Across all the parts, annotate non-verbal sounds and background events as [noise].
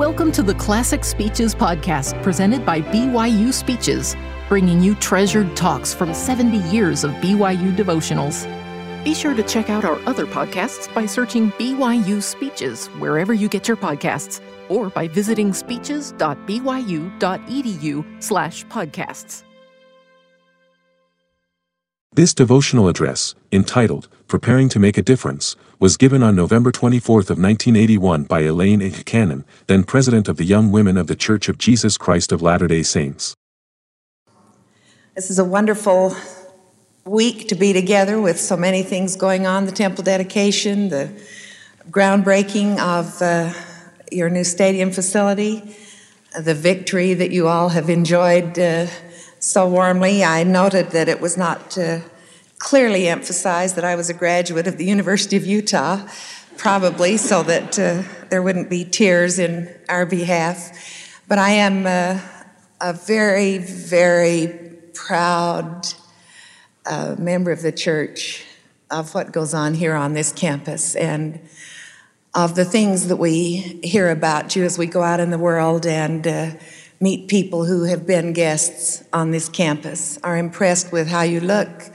Welcome to the Classic Speeches podcast presented by BYU Speeches, bringing you treasured talks from 70 years of BYU devotionals. Be sure to check out our other podcasts by searching BYU Speeches wherever you get your podcasts or by visiting speeches.byu.edu/podcasts. This devotional address, entitled Preparing to Make a Difference, was given on November 24 of 1981 by Elaine A. Cannon, then president of the Young Women of the Church of Jesus Christ of Latter-day Saints. This is a wonderful week to be together with so many things going on, the temple dedication, the groundbreaking of uh, your new stadium facility, the victory that you all have enjoyed uh, so warmly. I noted that it was not uh, clearly emphasized that I was a graduate of the University of Utah, probably so that uh, there wouldn't be tears in our behalf. But I am uh, a very, very proud uh, member of the church of what goes on here on this campus and of the things that we hear about you as we go out in the world and uh, meet people who have been guests on this campus, are impressed with how you look,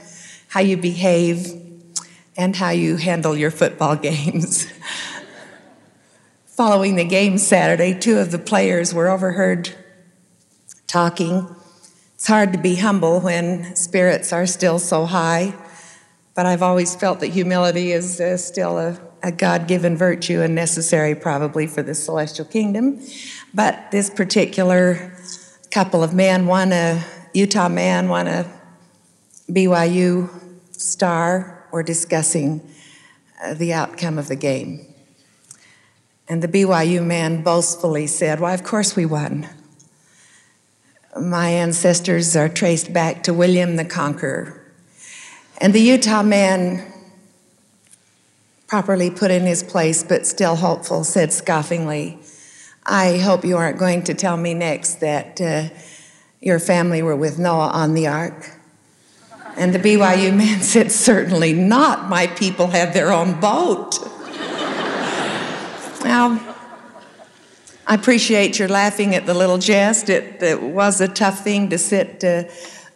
how you behave, and how you handle your football [laughs] games. Following the game Saturday, two of the players were overheard talking. It's hard to be humble when spirits are still so high, but I've always felt that humility is uh, still a, a God given virtue and necessary probably for the celestial kingdom. But this particular couple of men, one a Utah man, one a BYU star, were discussing uh, the outcome of the game. And the BYU man boastfully said, Why, of course we won. My ancestors are traced back to William the Conqueror. And the Utah man, properly put in his place but still hopeful, said scoffingly, I hope you aren't going to tell me next that uh, your family were with Noah on the ark. And the BYU man [laughs] said, Certainly not. My people had their own boat. [laughs] now, I appreciate your laughing at the little jest. It, it was a tough thing to sit uh,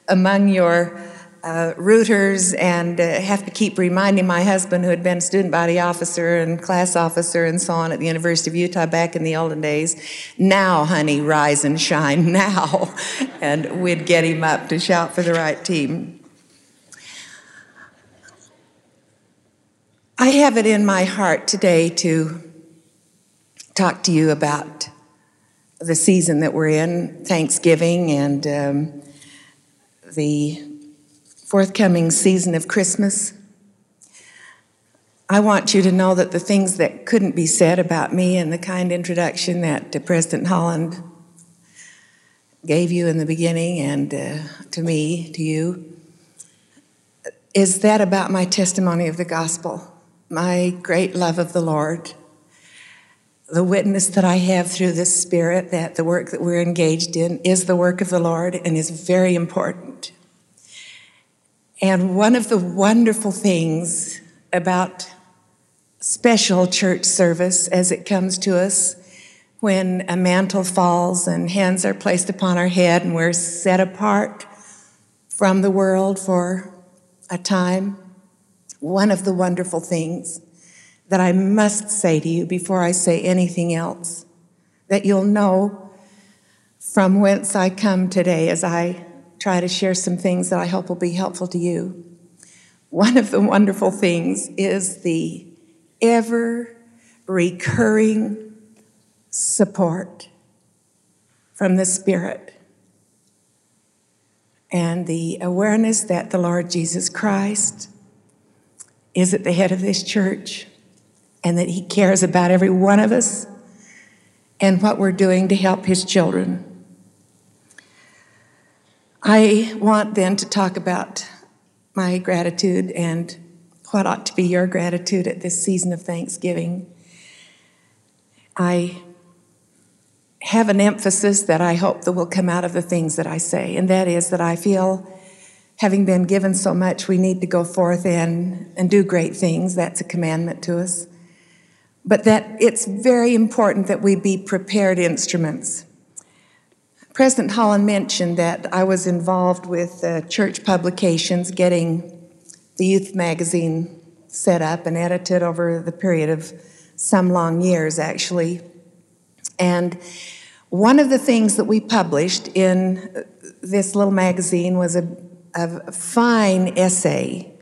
among your uh, rooters and uh, have to keep reminding my husband, who had been student body officer and class officer and so on at the University of Utah back in the olden days, now, honey, rise and shine [laughs] now. and we'd get him up to shout for the right team. I have it in my heart today to talk to you about the season that we're in, Thanksgiving, and um, the forthcoming season of Christmas. I want you to know that the things that couldn't be said about me and the kind introduction that President Holland gave you in the beginning and uh, to me, to you, is that about my testimony of the gospel, my great love of the Lord, the witness that I have through this Spirit that the work that we're engaged in is the work of the Lord and is very important. And one of the wonderful things about special church service as it comes to us when a mantle falls and hands are placed upon our head and we're set apart from the world for a time, one of the wonderful things that I must say to you before I say anything else, that you'll know from whence I come today as I try to share some things that I hope will be helpful to you. One of the wonderful things is the ever recurring support from the Spirit and the awareness that the Lord Jesus Christ is at the head of this church and that He cares about every one of us and what we're doing to help His children. I want then to talk about my gratitude and what ought to be your gratitude at this season of Thanksgiving. I have an emphasis that I hope that will come out of the things that I say, and that is that I feel, having been given so much, we need to go forth and, and do great things. That's a commandment to us. but that it's very important that we be prepared instruments. President Holland mentioned that I was involved with uh, church publications, getting the youth magazine set up and edited over the period of some long years, actually. And one of the things that we published in this little magazine was a, a fine essay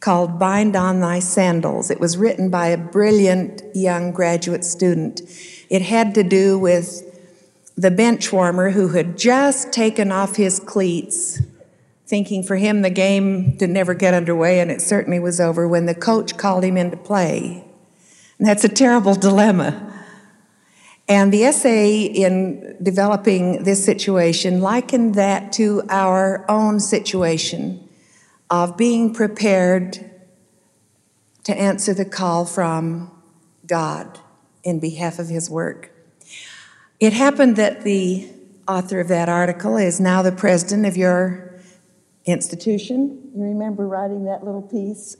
called Bind on Thy Sandals. It was written by a brilliant young graduate student. It had to do with the bench warmer who had just taken off his cleats, thinking for him the game did never get underway, and it certainly was over when the coach called him into play. And that's a terrible dilemma. And the essay in developing this situation likened that to our own situation of being prepared to answer the call from God in behalf of His work. It happened that the author of that article is now the president of your institution. You remember writing that little piece?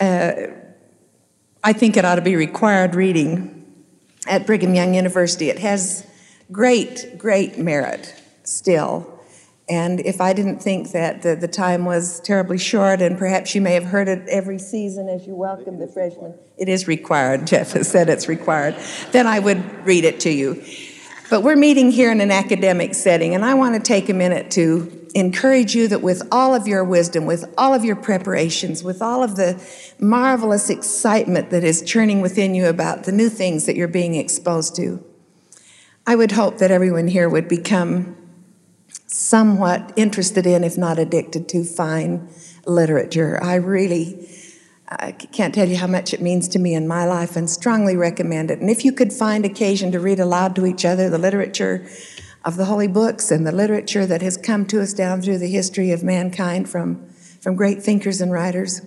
Uh, I think it ought to be required reading at Brigham Young University. It has great, great merit still. And if I didn't think that the, the time was terribly short, and perhaps you may have heard it every season as you welcome the freshmen, it is required. Jeff has said it's required. Then I would read it to you. But we're meeting here in an academic setting, and I want to take a minute to encourage you that with all of your wisdom, with all of your preparations, with all of the marvelous excitement that is churning within you about the new things that you're being exposed to, I would hope that everyone here would become somewhat interested in, if not addicted to, fine literature. I really I can't tell you how much it means to me in my life and strongly recommend it. And if you could find occasion to read aloud to each other the literature of the holy books and the literature that has come to us down through the history of mankind from, from great thinkers and writers,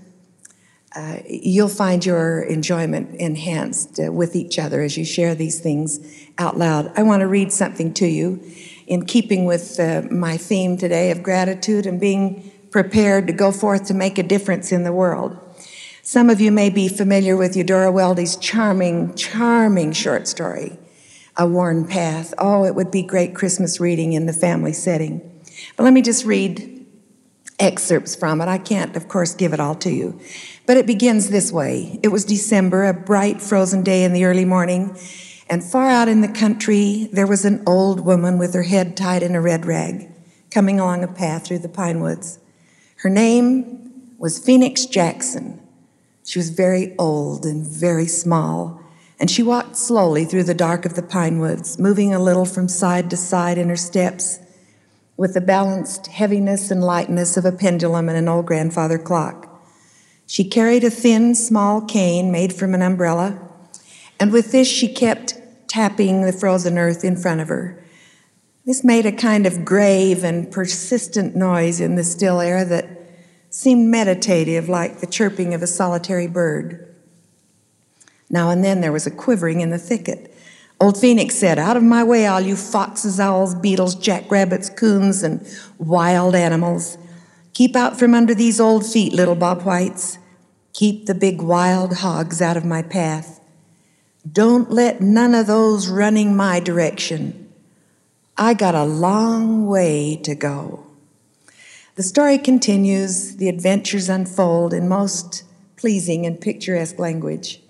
uh, you'll find your enjoyment enhanced uh, with each other as you share these things out loud. I want to read something to you in keeping with uh, my theme today of gratitude and being prepared to go forth to make a difference in the world. Some of you may be familiar with Eudora Welty's charming, charming short story, A Worn Path. Oh, it would be great Christmas reading in the family setting. But let me just read excerpts from it. I can't, of course, give it all to you. But it begins this way It was December, a bright, frozen day in the early morning. And far out in the country, there was an old woman with her head tied in a red rag coming along a path through the pine woods. Her name was Phoenix Jackson. She was very old and very small, and she walked slowly through the dark of the pine woods, moving a little from side to side in her steps with the balanced heaviness and lightness of a pendulum and an old grandfather clock. She carried a thin, small cane made from an umbrella, and with this she kept tapping the frozen earth in front of her. This made a kind of grave and persistent noise in the still air that seemed meditative, like the chirping of a solitary bird. Now and then there was a quivering in the thicket. Old Phoenix said, Out of my way, all you foxes, owls, beetles, jackrabbits, coons, and wild animals. Keep out from under these old feet, little Bob Whites. Keep the big wild hogs out of my path. Don't let none of those running my direction. I got a long way to go. The story continues, the adventures unfold in most pleasing and picturesque language.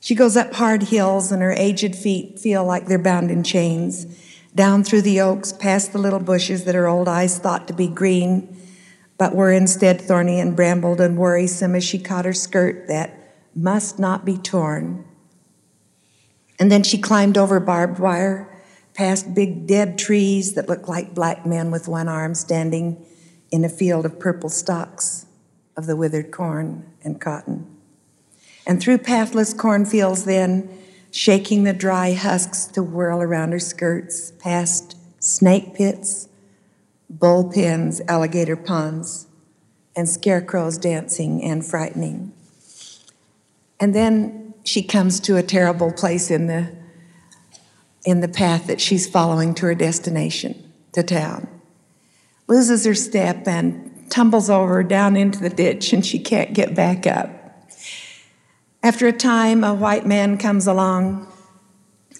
She goes up hard hills, and her aged feet feel like they're bound in chains, down through the oaks, past the little bushes that her old eyes thought to be green, but were instead thorny and brambled and worrisome as she caught her skirt that must not be torn. And then she climbed over barbed wire, past big dead trees that looked like black men with one arm standing in a field of purple stalks of the withered corn and cotton. And through pathless cornfields, then, shaking the dry husks to whirl around her skirts, past snake pits, bull pens, alligator ponds, and scarecrows dancing and frightening. And then she comes to a terrible place in the in the path that she's following to her destination, to town. Loses her step and tumbles over down into the ditch, and she can't get back up. After a time, a white man comes along,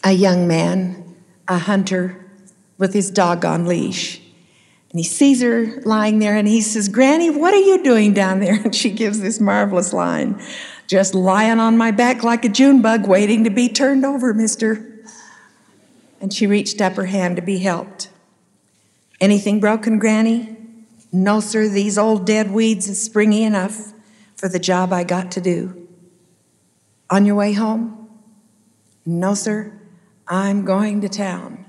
a young man, a hunter with his dog on leash. And he sees her lying there and he says, Granny, what are you doing down there? [laughs] And she gives this marvelous line just lying on my back like a June bug, waiting to be turned over, mister. And she reached up her hand to be helped. Anything broken, Granny? No, sir, these old dead weeds is springy enough for the job I got to do. On your way home? No, sir, I'm going to town.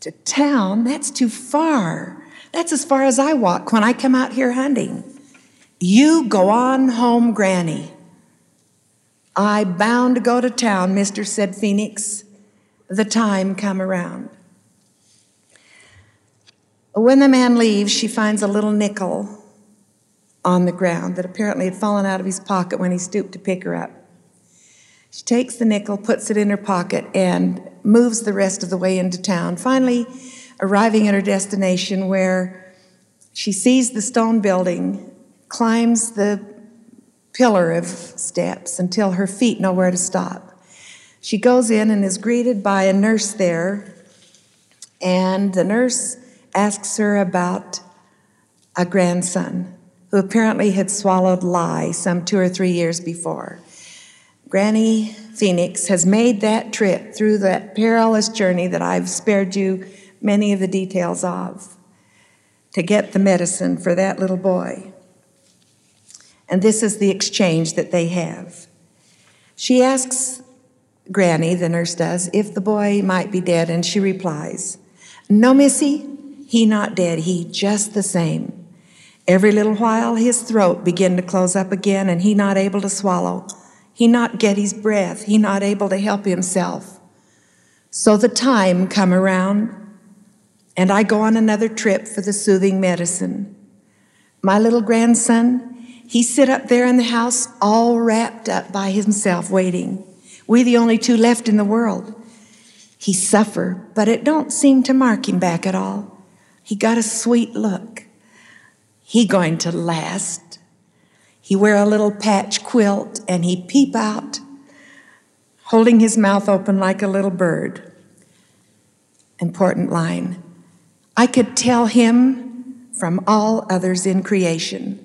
To town? That's too far. That's as far as I walk when I come out here hunting. You go on home, Granny. I bound to go to town, Mister, said Phoenix. The time come around. When the man leaves, she finds a little nickel on the ground that apparently had fallen out of his pocket when he stooped to pick her up. She takes the nickel, puts it in her pocket, and moves the rest of the way into town, finally arriving at her destination where she sees the stone building, climbs the pillar of steps until her feet know where to stop. She goes in and is greeted by a nurse there, and the nurse asks her about a grandson who apparently had swallowed lye some two or three years before. Granny Phoenix has made that trip through that perilous journey that I've spared you many of the details of to get the medicine for that little boy. And this is the exchange that they have. She asks Granny, the nurse does, if the boy might be dead, and she replies, No, missy, he not dead, he just the same. Every little while his throat begin to close up again, and he not able to swallow. He not get his breath, he not able to help himself. So the time come around, and I go on another trip for the soothing medicine. My little grandson, he sit up there in the house all wrapped up by himself waiting. We the only two left in the world. He suffer, but it don't seem to mark him back at all. He got a sweet look. He going to last. He wear a little patch quilt and he peep out, holding his mouth open like a little bird. Important line. I could tell him from all others in creation.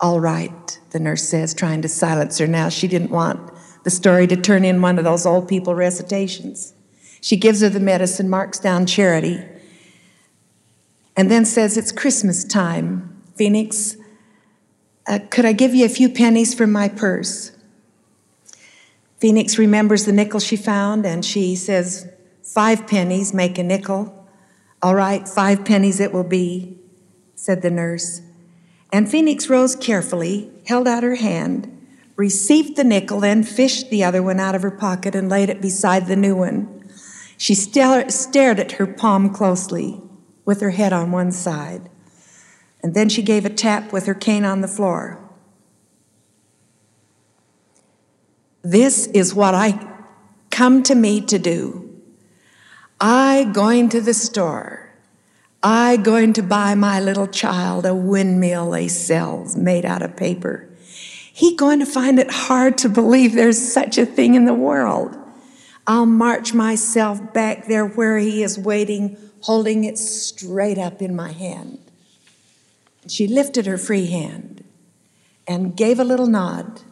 All right, the nurse says, trying to silence her now. She didn't want the story to turn in one of those old people recitations. She gives her the medicine, marks down charity, and then says, It's Christmas time. Phoenix, uh, could I give you a few pennies from my purse? Phoenix remembers the nickel she found and she says, Five pennies make a nickel. All right, five pennies it will be, said the nurse. And Phoenix rose carefully, held out her hand, received the nickel, then fished the other one out of her pocket and laid it beside the new one. She stared at her palm closely, with her head on one side, and then she gave a tap with her cane on the floor. This is what I come to me to do. I going to the store I going to buy my little child a windmill they sells made out of paper. He going to find it hard to believe there's such a thing in the world. I'll march myself back there where he is waiting, holding it straight up in my hand. She lifted her free hand and gave a little nod,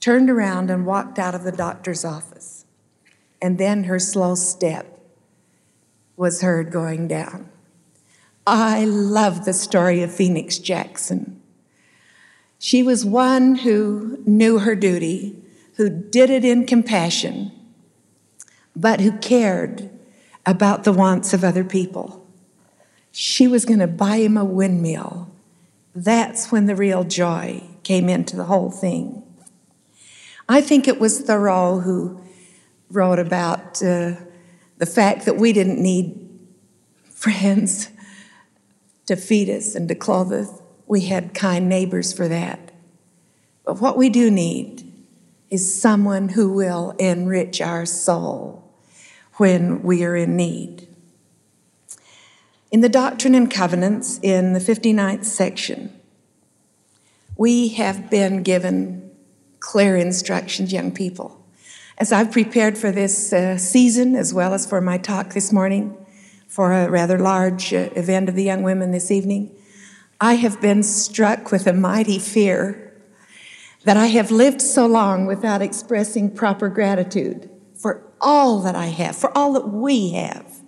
turned around and walked out of the doctor's office. And then her slow step was heard going down. I love the story of Phoenix Jackson. She was one who knew her duty, who did it in compassion, but who cared about the wants of other people. She was going to buy him a windmill. That's when the real joy came into the whole thing. I think it was Thoreau who wrote about uh, the fact that we didn't need friends to feed us and to clothe us. We had kind neighbors for that. But what we do need is someone who will enrich our soul when we are in need. In the Doctrine and Covenants, in the 59th section, we have been given clear instructions, young people. As I've prepared for this uh, season, as well as for my talk this morning, for a rather large uh, event of the young women this evening, I have been struck with a mighty fear that I have lived so long without expressing proper gratitude for all that I have, for all that we have,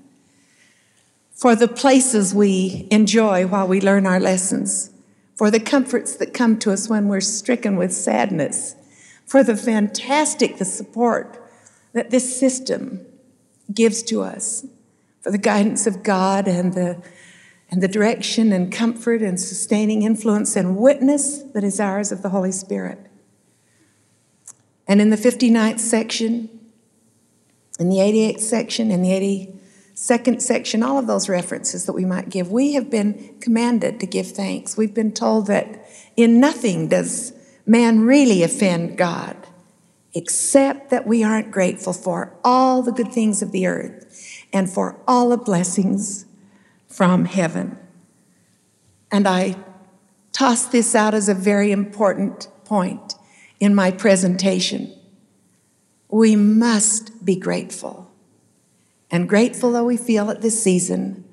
for the places we enjoy while we learn our lessons, for the comforts that come to us when we're stricken with sadness, for the fantastic the support that this system gives to us, for the guidance of God and the and the direction and comfort and sustaining influence and witness that is ours of the Holy Spirit. And in the 59th section, in the 88th section, in the 82nd section, all of those references that we might give, we have been commanded to give thanks. We've been told that in nothing does man really offend God, except that we aren't grateful for all the good things of the earth and for all the blessings from heaven. And I toss this out as a very important point in my presentation. We must be grateful. And grateful though we feel at this season,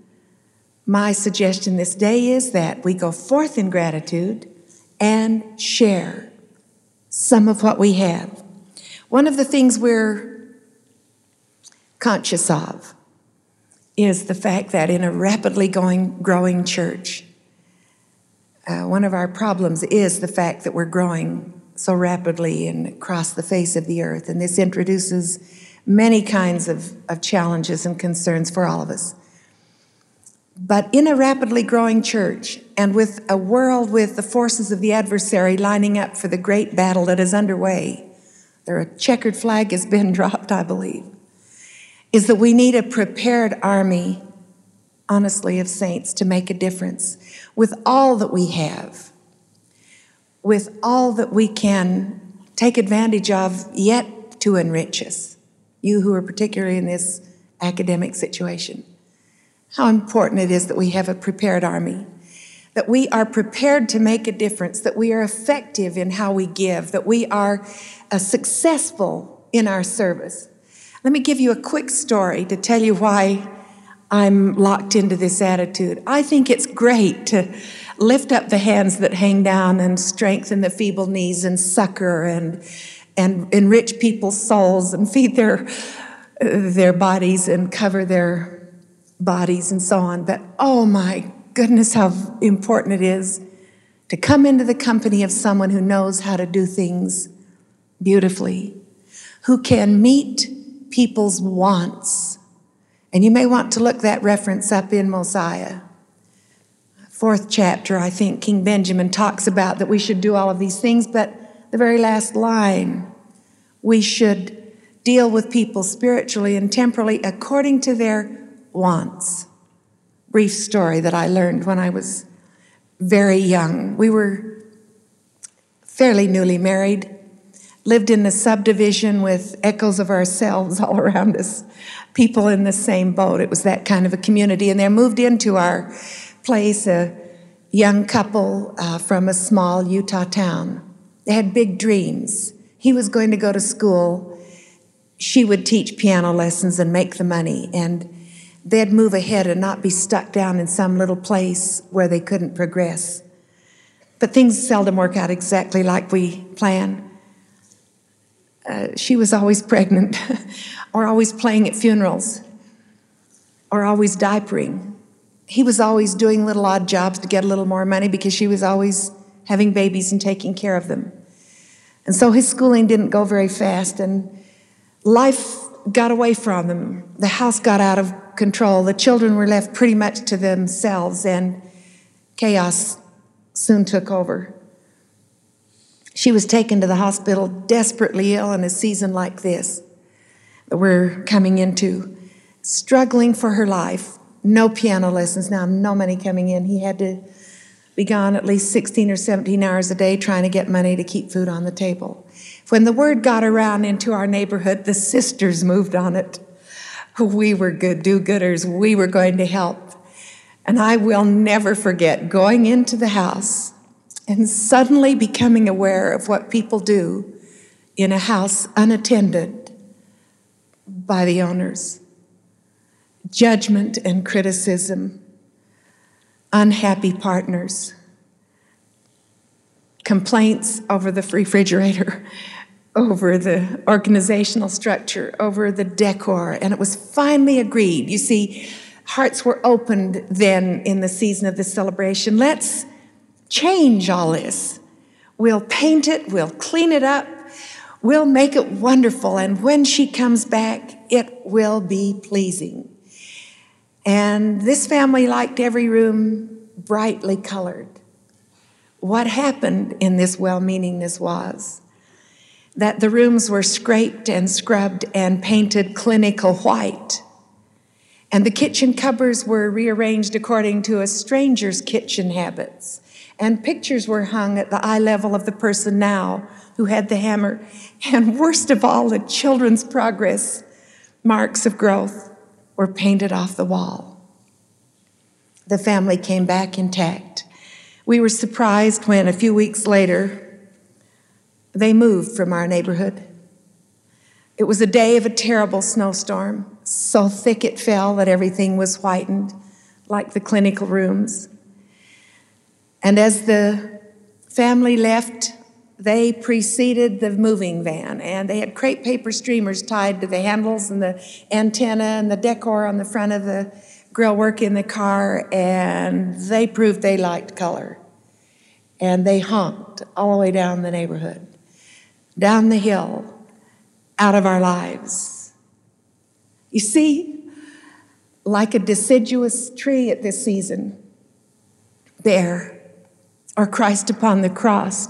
my suggestion this day is that we go forth in gratitude and share some of what we have. One of the things we're conscious of is the fact that in a rapidly going, growing church, uh, one of our problems is the fact that we're growing so rapidly and across the face of the earth. And this introduces many kinds of, of challenges and concerns for all of us. But in a rapidly growing church and with a world with the forces of the adversary lining up for the great battle that is underway, there a checkered flag has been [laughs] dropped, I believe is that we need a prepared army, honestly, of saints to make a difference with all that we have, with all that we can take advantage of yet to enrich us. You who are particularly in this academic situation. How important it is that we have a prepared army, that we are prepared to make a difference, that we are effective in how we give, that we are uh, successful in our service. Let me give you a quick story to tell you why I'm locked into this attitude. I think it's great to lift up the hands that hang down and strengthen the feeble knees and succor and and enrich people's souls and feed their their bodies and cover their bodies and so on. But oh my goodness, how important it is to come into the company of someone who knows how to do things beautifully, who can meet people's wants. And you may want to look that reference up in Mosiah. Fourth chapter, I think King Benjamin talks about that we should do all of these things, but the very last line, we should deal with people spiritually and temporally according to their wants. Brief story that I learned when I was very young. We were fairly newly married lived in a subdivision with echoes of ourselves [laughs] all around us, people in the same boat. It was that kind of a community. And they moved into our place a young couple uh, from a small Utah town. They had big dreams. He was going to go to school. She would teach piano lessons and make the money. And they'd move ahead and not be stuck down in some little place where they couldn't progress. But things seldom work out exactly like we plan. Uh, she was always pregnant, [laughs] or always playing at funerals, or always diapering. He was always doing little odd jobs to get a little more money because she was always having babies and taking care of them. And so his schooling didn't go very fast, and life got away from them. The house got out of control. The children were left pretty much to themselves, and chaos soon took over. She was taken to the hospital desperately ill in a season like this that we're coming into, struggling for her life. No piano lessons now, no money coming in. He had to be gone at least 16 or 17 hours a day trying to get money to keep food on the table. When the word got around into our neighborhood, the sisters moved on it. We were good do gooders, we were going to help. And I will never forget going into the house and suddenly becoming aware of what people do in a house unattended by the owners. Judgment and criticism, unhappy partners, complaints over the refrigerator, [laughs] over the organizational structure, over the decor, and it was finally agreed. You see, hearts were opened then in the season of the celebration. Let's change all this. We'll paint it, we'll clean it up, we'll make it wonderful, and when she comes back, it will be pleasing. And this family liked every room brightly colored. What happened in this well meaningness was that the rooms were scraped and scrubbed and painted clinical white. And the kitchen cupboards were rearranged according to a stranger's kitchen habits. And pictures were hung at the eye level of the person now who had the hammer. And worst of all, the children's progress marks of growth were painted off the wall. The family came back intact. We were surprised when a few weeks later they moved from our neighborhood. It was a day of a terrible snowstorm, so thick it fell that everything was whitened, like the clinical rooms. And as the family left, they preceded the moving van, and they had crepe paper streamers tied to the handles and the antenna and the decor on the front of the grill work in the car, and they proved they liked color. And they honked all the way down the neighborhood, down the hill, out of our lives. You see, like a deciduous tree at this season, there, or Christ upon the cross,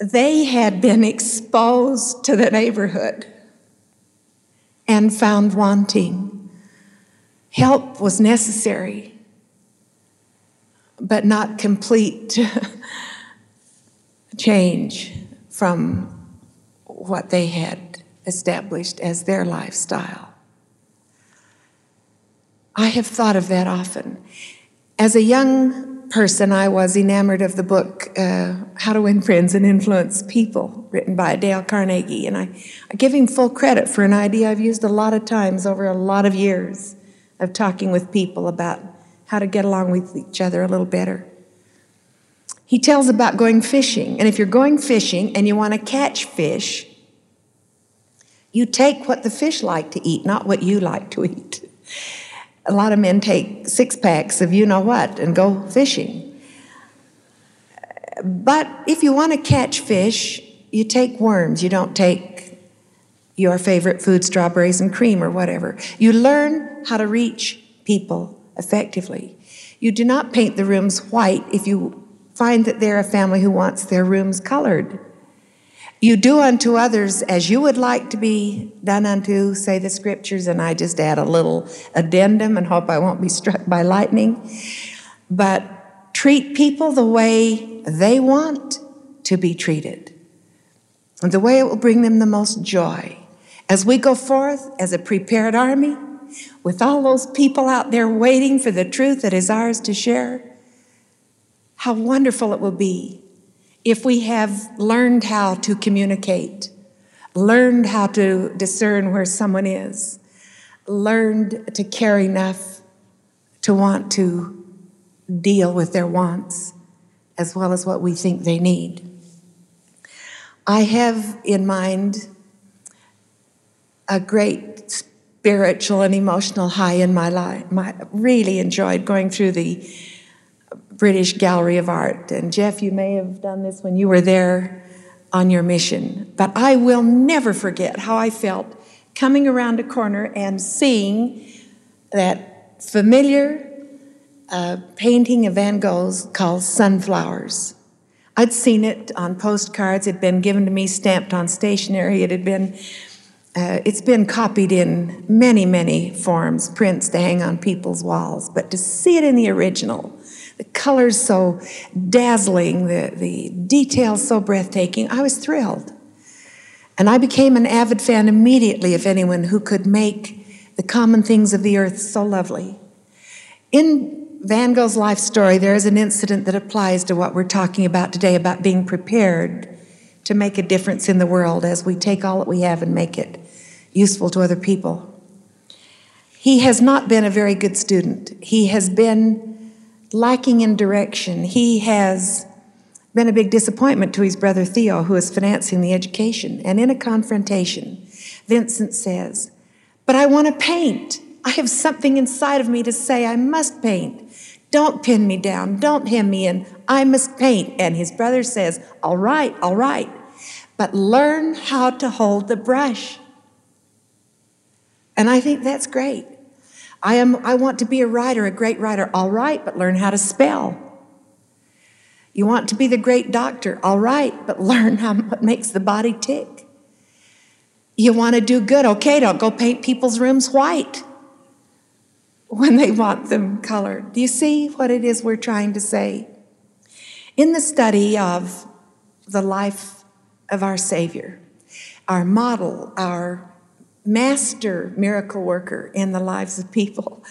they had been exposed to the neighborhood and found wanting. Help was necessary, but not complete [laughs] change from what they had established as their lifestyle. I have thought of that often. As a young person, I was enamored of the book uh, How to Win Friends and Influence People, written by Dale Carnegie. And I, I give him full credit for an idea I've used a lot of times over a lot of years of talking with people about how to get along with each other a little better. He tells about going fishing. And if you're going fishing and you want to catch fish, you take what the fish like to eat, not what you like to eat. A lot of men take six packs of you know what and go fishing. But if you want to catch fish, you take worms. You don't take your favorite food, strawberries and cream or whatever. You learn how to reach people effectively. You do not paint the rooms white if you find that they're a family who wants their rooms colored. You do unto others as you would like to be done unto, say the scriptures, and I just add a little addendum and hope I won't be struck by lightning. But treat people the way they want to be treated, and the way it will bring them the most joy. As we go forth as a prepared army, with all those people out there waiting for the truth that is ours to share, how wonderful it will be if we have learned how to communicate, learned how to discern where someone is, learned to care enough to want to deal with their wants as well as what we think they need. I have in mind a great spiritual and emotional high in my life. My, really enjoyed going through the British Gallery of Art. And Jeff, you may have done this when you were there on your mission. But I will never forget how I felt coming around a corner and seeing that familiar uh, painting of Van Gogh's called Sunflowers. I'd seen it on postcards. It had been given to me, stamped on stationery. It had been, uh, it's been copied in many, many forms, prints to hang on people's walls. But to see it in the original, the colors so dazzling, the, the details so breathtaking. I was thrilled. And I became an avid fan immediately of anyone who could make the common things of the earth so lovely. In Van Gogh's life story, there is an incident that applies to what we're talking about today about being prepared to make a difference in the world as we take all that we have and make it useful to other people. He has not been a very good student. He has been lacking in direction. He has been a big disappointment to his brother Theo, who is financing the education. And in a confrontation, Vincent says, But I want to paint. I have something inside of me to say I must paint. Don't pin me down. Don't hem me in. I must paint. And his brother says, All right, all right. But learn how to hold the brush. And I think that's great. I, am, I want to be a writer, a great writer. All right, but learn how to spell. You want to be the great doctor. All right, but [laughs] learn how, what makes the body tick. You want to do good. Okay, don't go paint people's rooms white when they want them colored. Do you see what it is we're trying to say? In the study of the life of our Savior, our model, our master miracle worker in the lives of people,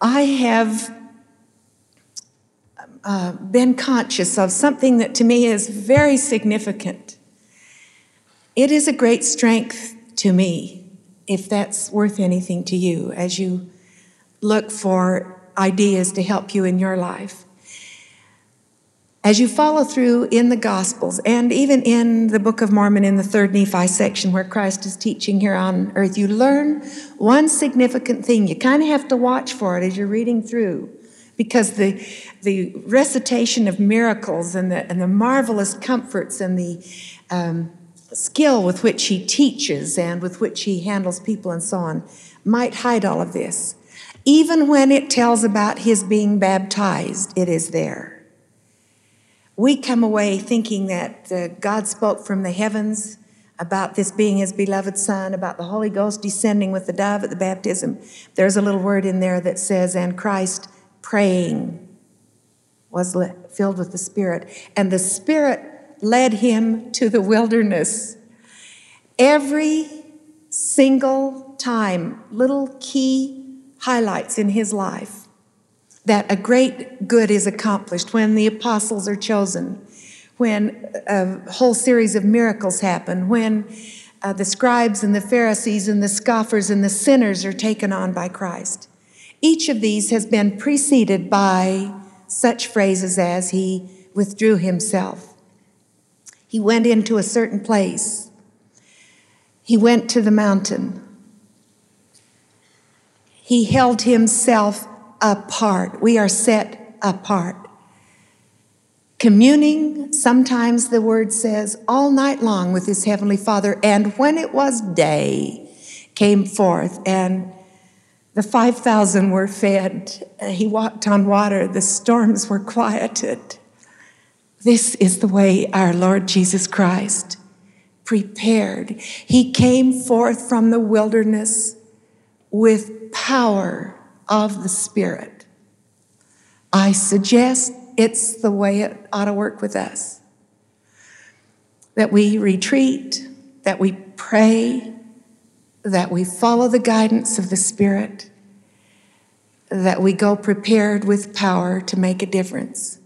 I have uh, been conscious of something that to me is very significant. It is a great strength to me, if that's worth anything to you, as you look for ideas to help you in your life. As you follow through in the Gospels and even in the Book of Mormon in the third Nephi section where Christ is teaching here on earth, you learn one significant thing. You kind of have to watch for it as you're reading through because the, the recitation of miracles and the, and the marvelous comforts and the um, skill with which he teaches and with which he handles people and so on might hide all of this. Even when it tells about his being baptized, it is there. We come away thinking that uh, God spoke from the heavens about this being his beloved son, about the Holy Ghost descending with the dove at the baptism. There's a little word in there that says, and Christ praying was filled with the Spirit. And the Spirit led him to the wilderness. Every single time, little key highlights in his life that a great good is accomplished when the apostles are chosen, when a whole series of miracles happen, when uh, the scribes and the Pharisees and the scoffers and the sinners are taken on by Christ. Each of these has been preceded by such phrases as he withdrew himself. He went into a certain place. He went to the mountain. He held himself apart. We are set apart. Communing, sometimes the word says, all night long with his heavenly Father. And when it was day, came forth and the 5,000 were fed. He walked on water. The storms were quieted. This is the way our Lord Jesus Christ prepared. He came forth from the wilderness with power of the Spirit. I suggest it's the way it ought to work with us. That we retreat, that we pray, that we follow the guidance of the Spirit, that we go prepared with power to make a difference.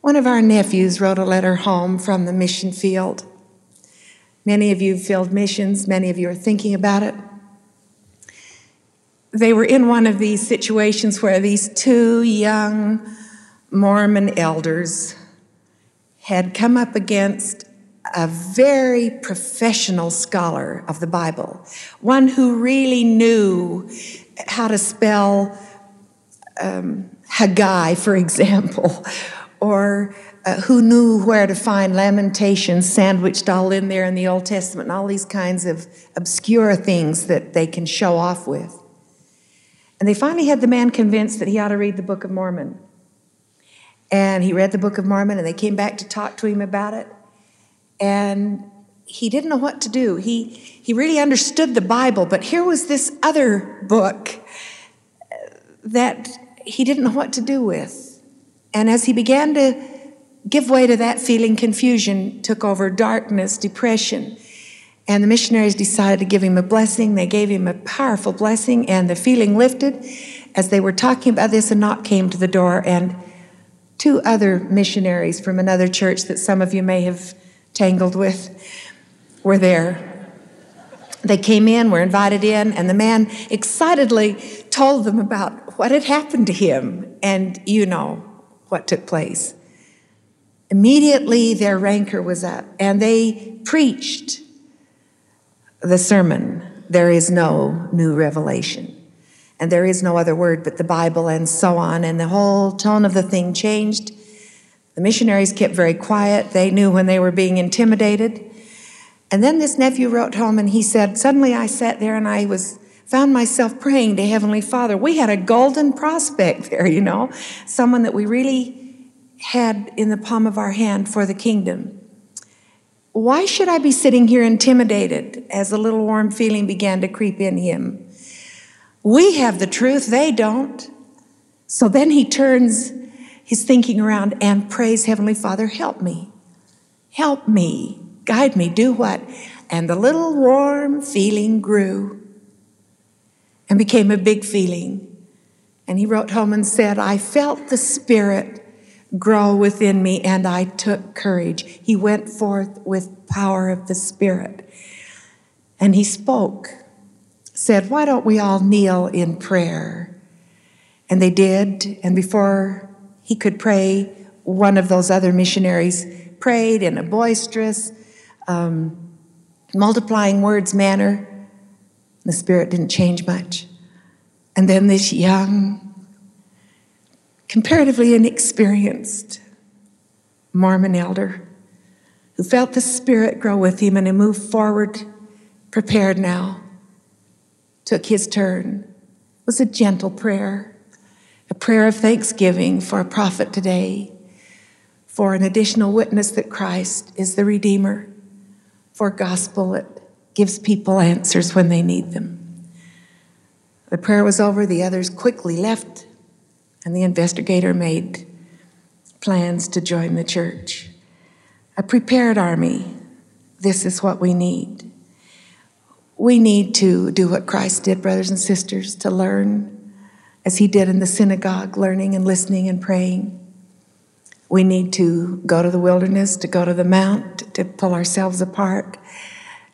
One of our nephews wrote a letter home from the mission field. Many of you have filled missions, many of you are thinking about it they were in one of these situations where these two young Mormon elders had come up against a very professional scholar of the Bible, one who really knew how to spell um, Haggai, for [laughs] example, or uh, who knew where to find Lamentations sandwiched all in there in the Old Testament, and all these kinds of obscure things that they can show off with. And they finally had the man convinced that he ought to read the Book of Mormon. And he read the Book of Mormon, and they came back to talk to him about it. And he didn't know what to do. He, he really understood the Bible, but here was this other book that he didn't know what to do with. And as he began to give way to that feeling, confusion took over darkness, depression. And the missionaries decided to give him a blessing. They gave him a powerful blessing, and the feeling lifted. As they were talking about this, a knock came to the door, and two other missionaries from another church that some of you may have tangled with were there. They came in, were invited in, and the man excitedly told them about what had happened to him, and you know what took place. Immediately, their rancor was up, and they preached the sermon There is no new revelation. And there is no other word but the Bible, and so on. And the whole tone of the thing changed. The missionaries kept very quiet. They knew when they were being intimidated. And then this nephew wrote home and he said, Suddenly I sat there and I was found myself praying to Heavenly Father. We had a golden prospect [laughs] there, you know, someone that we really had in the palm of our hand for the kingdom. Why should I be sitting here intimidated as a little warm feeling began to creep in him? We have the truth, they don't. So then he turns his thinking around and prays, Heavenly Father, help me. Help me. Guide me, do what? And the little warm feeling grew and became a big feeling. And he wrote home and said, I felt the Spirit grow within me and I took courage. He went forth with power of the Spirit. And he spoke, said, Why don't we all kneel in prayer? And they did. And before he could pray, one of those other missionaries prayed in a boisterous, um, multiplying words manner. The spirit didn't change much. And then this young, comparatively inexperienced Mormon elder who felt the spirit grow with him and he moved forward, prepared now, took his turn. It was a gentle prayer, a prayer of thanksgiving for a prophet today, for an additional witness that Christ is the Redeemer for gospel that gives people answers when they need them. The prayer was over, the others quickly left, and the investigator made plans to join the church. A prepared army, this is what we need. We need to do what Christ did, brothers and sisters, to learn as he did in the synagogue, learning and listening and praying. We need to go to the wilderness, to go to the mount, to pull ourselves apart,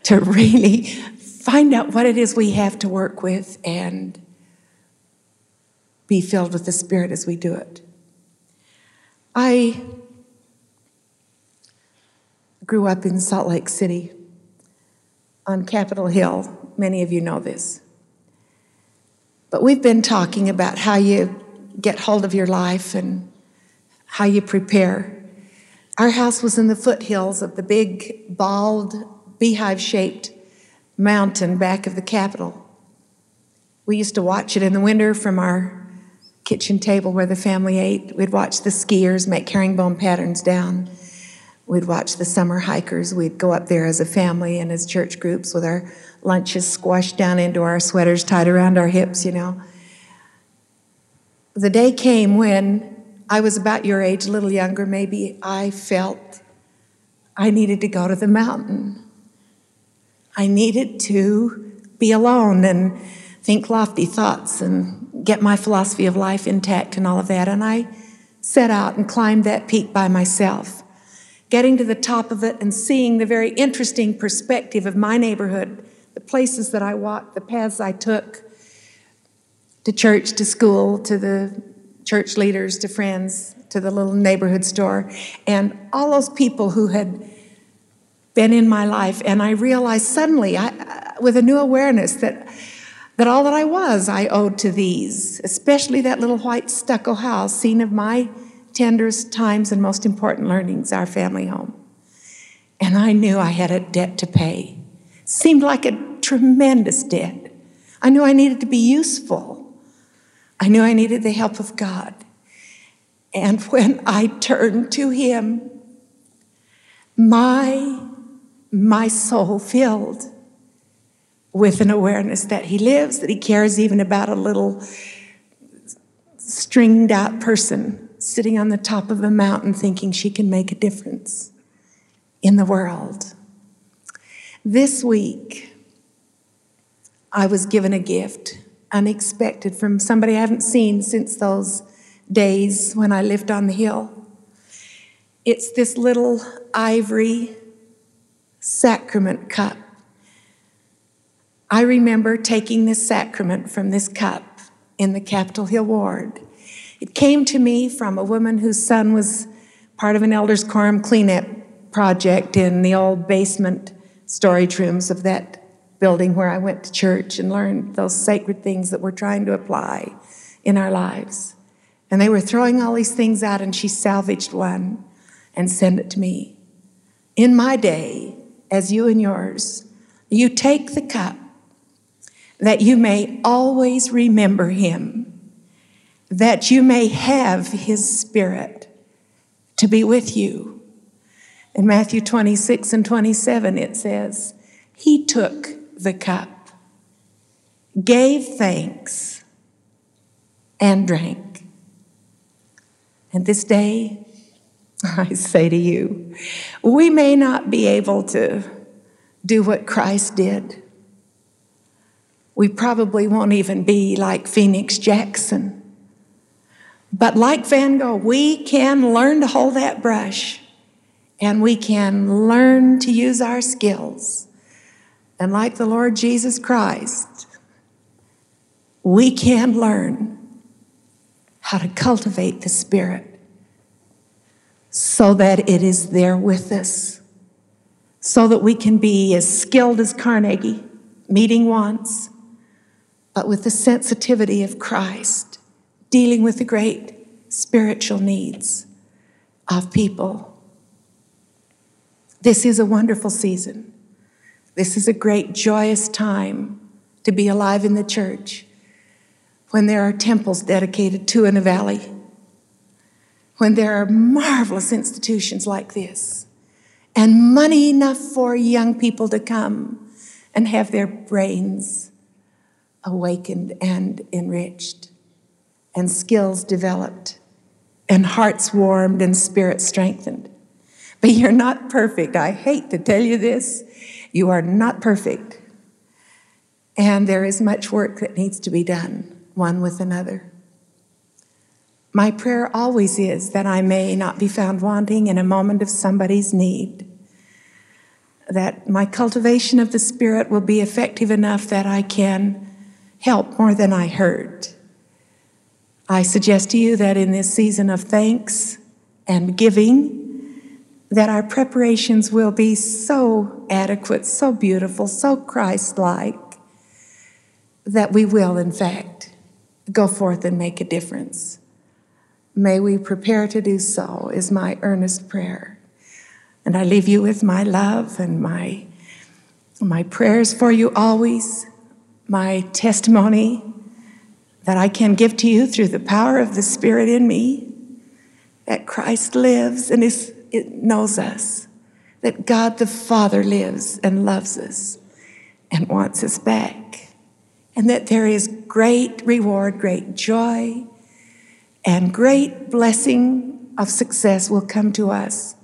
to [laughs] really find out what it is we have to work with and be filled with the Spirit as we do it. I grew up in Salt Lake City on Capitol Hill. Many of you know this. But we've been talking about how you get hold of your life and how you prepare. Our house was in the foothills of the big, bald, beehive shaped mountain back of the Capitol. We used to watch it in the winter from our kitchen table where the family ate. We'd watch the skiers make herringbone patterns down. We'd watch the summer hikers. We'd go up there as a family and as church groups with our lunches squashed down into our sweaters tied around our hips, you know. The day came when I was about your age, a little younger, maybe I felt I needed to go to the mountain. I needed to be alone and think lofty thoughts and get my philosophy of life intact and all of that. And I set out and climbed that peak by myself, getting to the top of it and seeing the very interesting perspective of my neighborhood, the places that I walked, the paths I took to church, to school, to the church leaders to friends to the little neighborhood store and all those people who had been in my life and i realized suddenly I, uh, with a new awareness that that all that i was i owed to these especially that little white stucco house scene of my tenderest times and most important learnings our family home. And i knew i had a debt to pay. Seemed like a tremendous debt. I knew i needed to be useful. I knew I needed the help of God. And [laughs] when I turned to Him, my, my soul filled with an awareness that He lives, that He cares even about a little stringed out person sitting on the top of a mountain thinking she can make a difference in the world. This week, I was given a gift unexpected from somebody I haven't seen since those days when I lived on the hill. It's this little ivory sacrament cup. I remember taking this sacrament from this cup in the Capitol Hill ward. It came to me from a woman whose son was part of an elders quorum cleanup project in the old basement storage rooms of that building where I went to church and learned those sacred things that we're trying to apply in our lives. And they were throwing all these things out, and she salvaged one and sent it to me. In my day, as you and yours, you take the cup that you may always remember him, that you may have his spirit to be with you. In Matthew 26 and 27, it says, He took the cup, gave thanks, and drank. And this day, [laughs] I say to you, we may not be able to do what Christ did. We probably won't even be like Phoenix Jackson. But like Van Gogh, we can learn to hold that brush and we can learn to use our skills. And like the Lord Jesus Christ, we can learn how to cultivate the Spirit so that it is there with us, so that we can be as skilled as Carnegie, meeting wants, but with the sensitivity of Christ, dealing with the great spiritual needs of people. This is a wonderful season. This is a great, joyous time to be alive in the church when there are temples dedicated to in a valley when there are marvelous institutions like this and money enough for young people to come and have their brains awakened and enriched and skills developed and hearts warmed and spirits strengthened. But you're not perfect. I hate to tell you this. You are not perfect. And there is much work that needs to be done, one with another. My prayer always is that I may not be found wanting in a moment of somebody's need. That my cultivation of the Spirit will be effective enough that I can help more than I hurt. I suggest to you that in this season of thanks and giving, that our preparations will be so adequate, so beautiful, so Christ like, that we will, in fact, go forth and make a difference. May we prepare to do so, is my earnest prayer. And I leave you with my love and my, my prayers for you always, my testimony that I can give to you through the power of the Spirit in me, that Christ lives and is, it knows us, that God the Father lives and loves us and wants us back, and that there is great reward, great joy and great blessing of success will come to us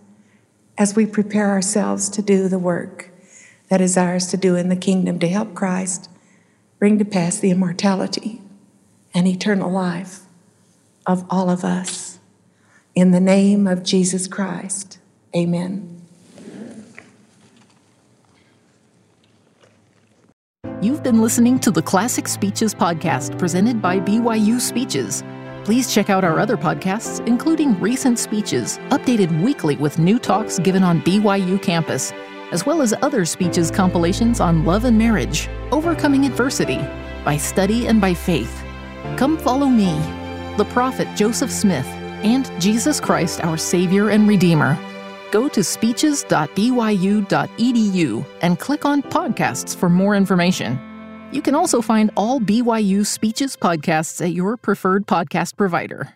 as we prepare ourselves to do the work that is ours to do in the kingdom to help Christ bring to pass the immortality and eternal life of all of us. In the name of Jesus Christ, amen. You've been listening to the Classic Speeches podcast presented by BYU Speeches. Please check out our other podcasts, including recent speeches, updated weekly with new talks given on BYU campus, as well as other speeches compilations on love and marriage, overcoming adversity, by study and by faith. Come follow me, the prophet Joseph Smith, and Jesus Christ, our Savior and Redeemer. Go to speeches.byu.edu and click on podcasts for more information. You can also find all BYU Speeches podcasts at your preferred podcast provider.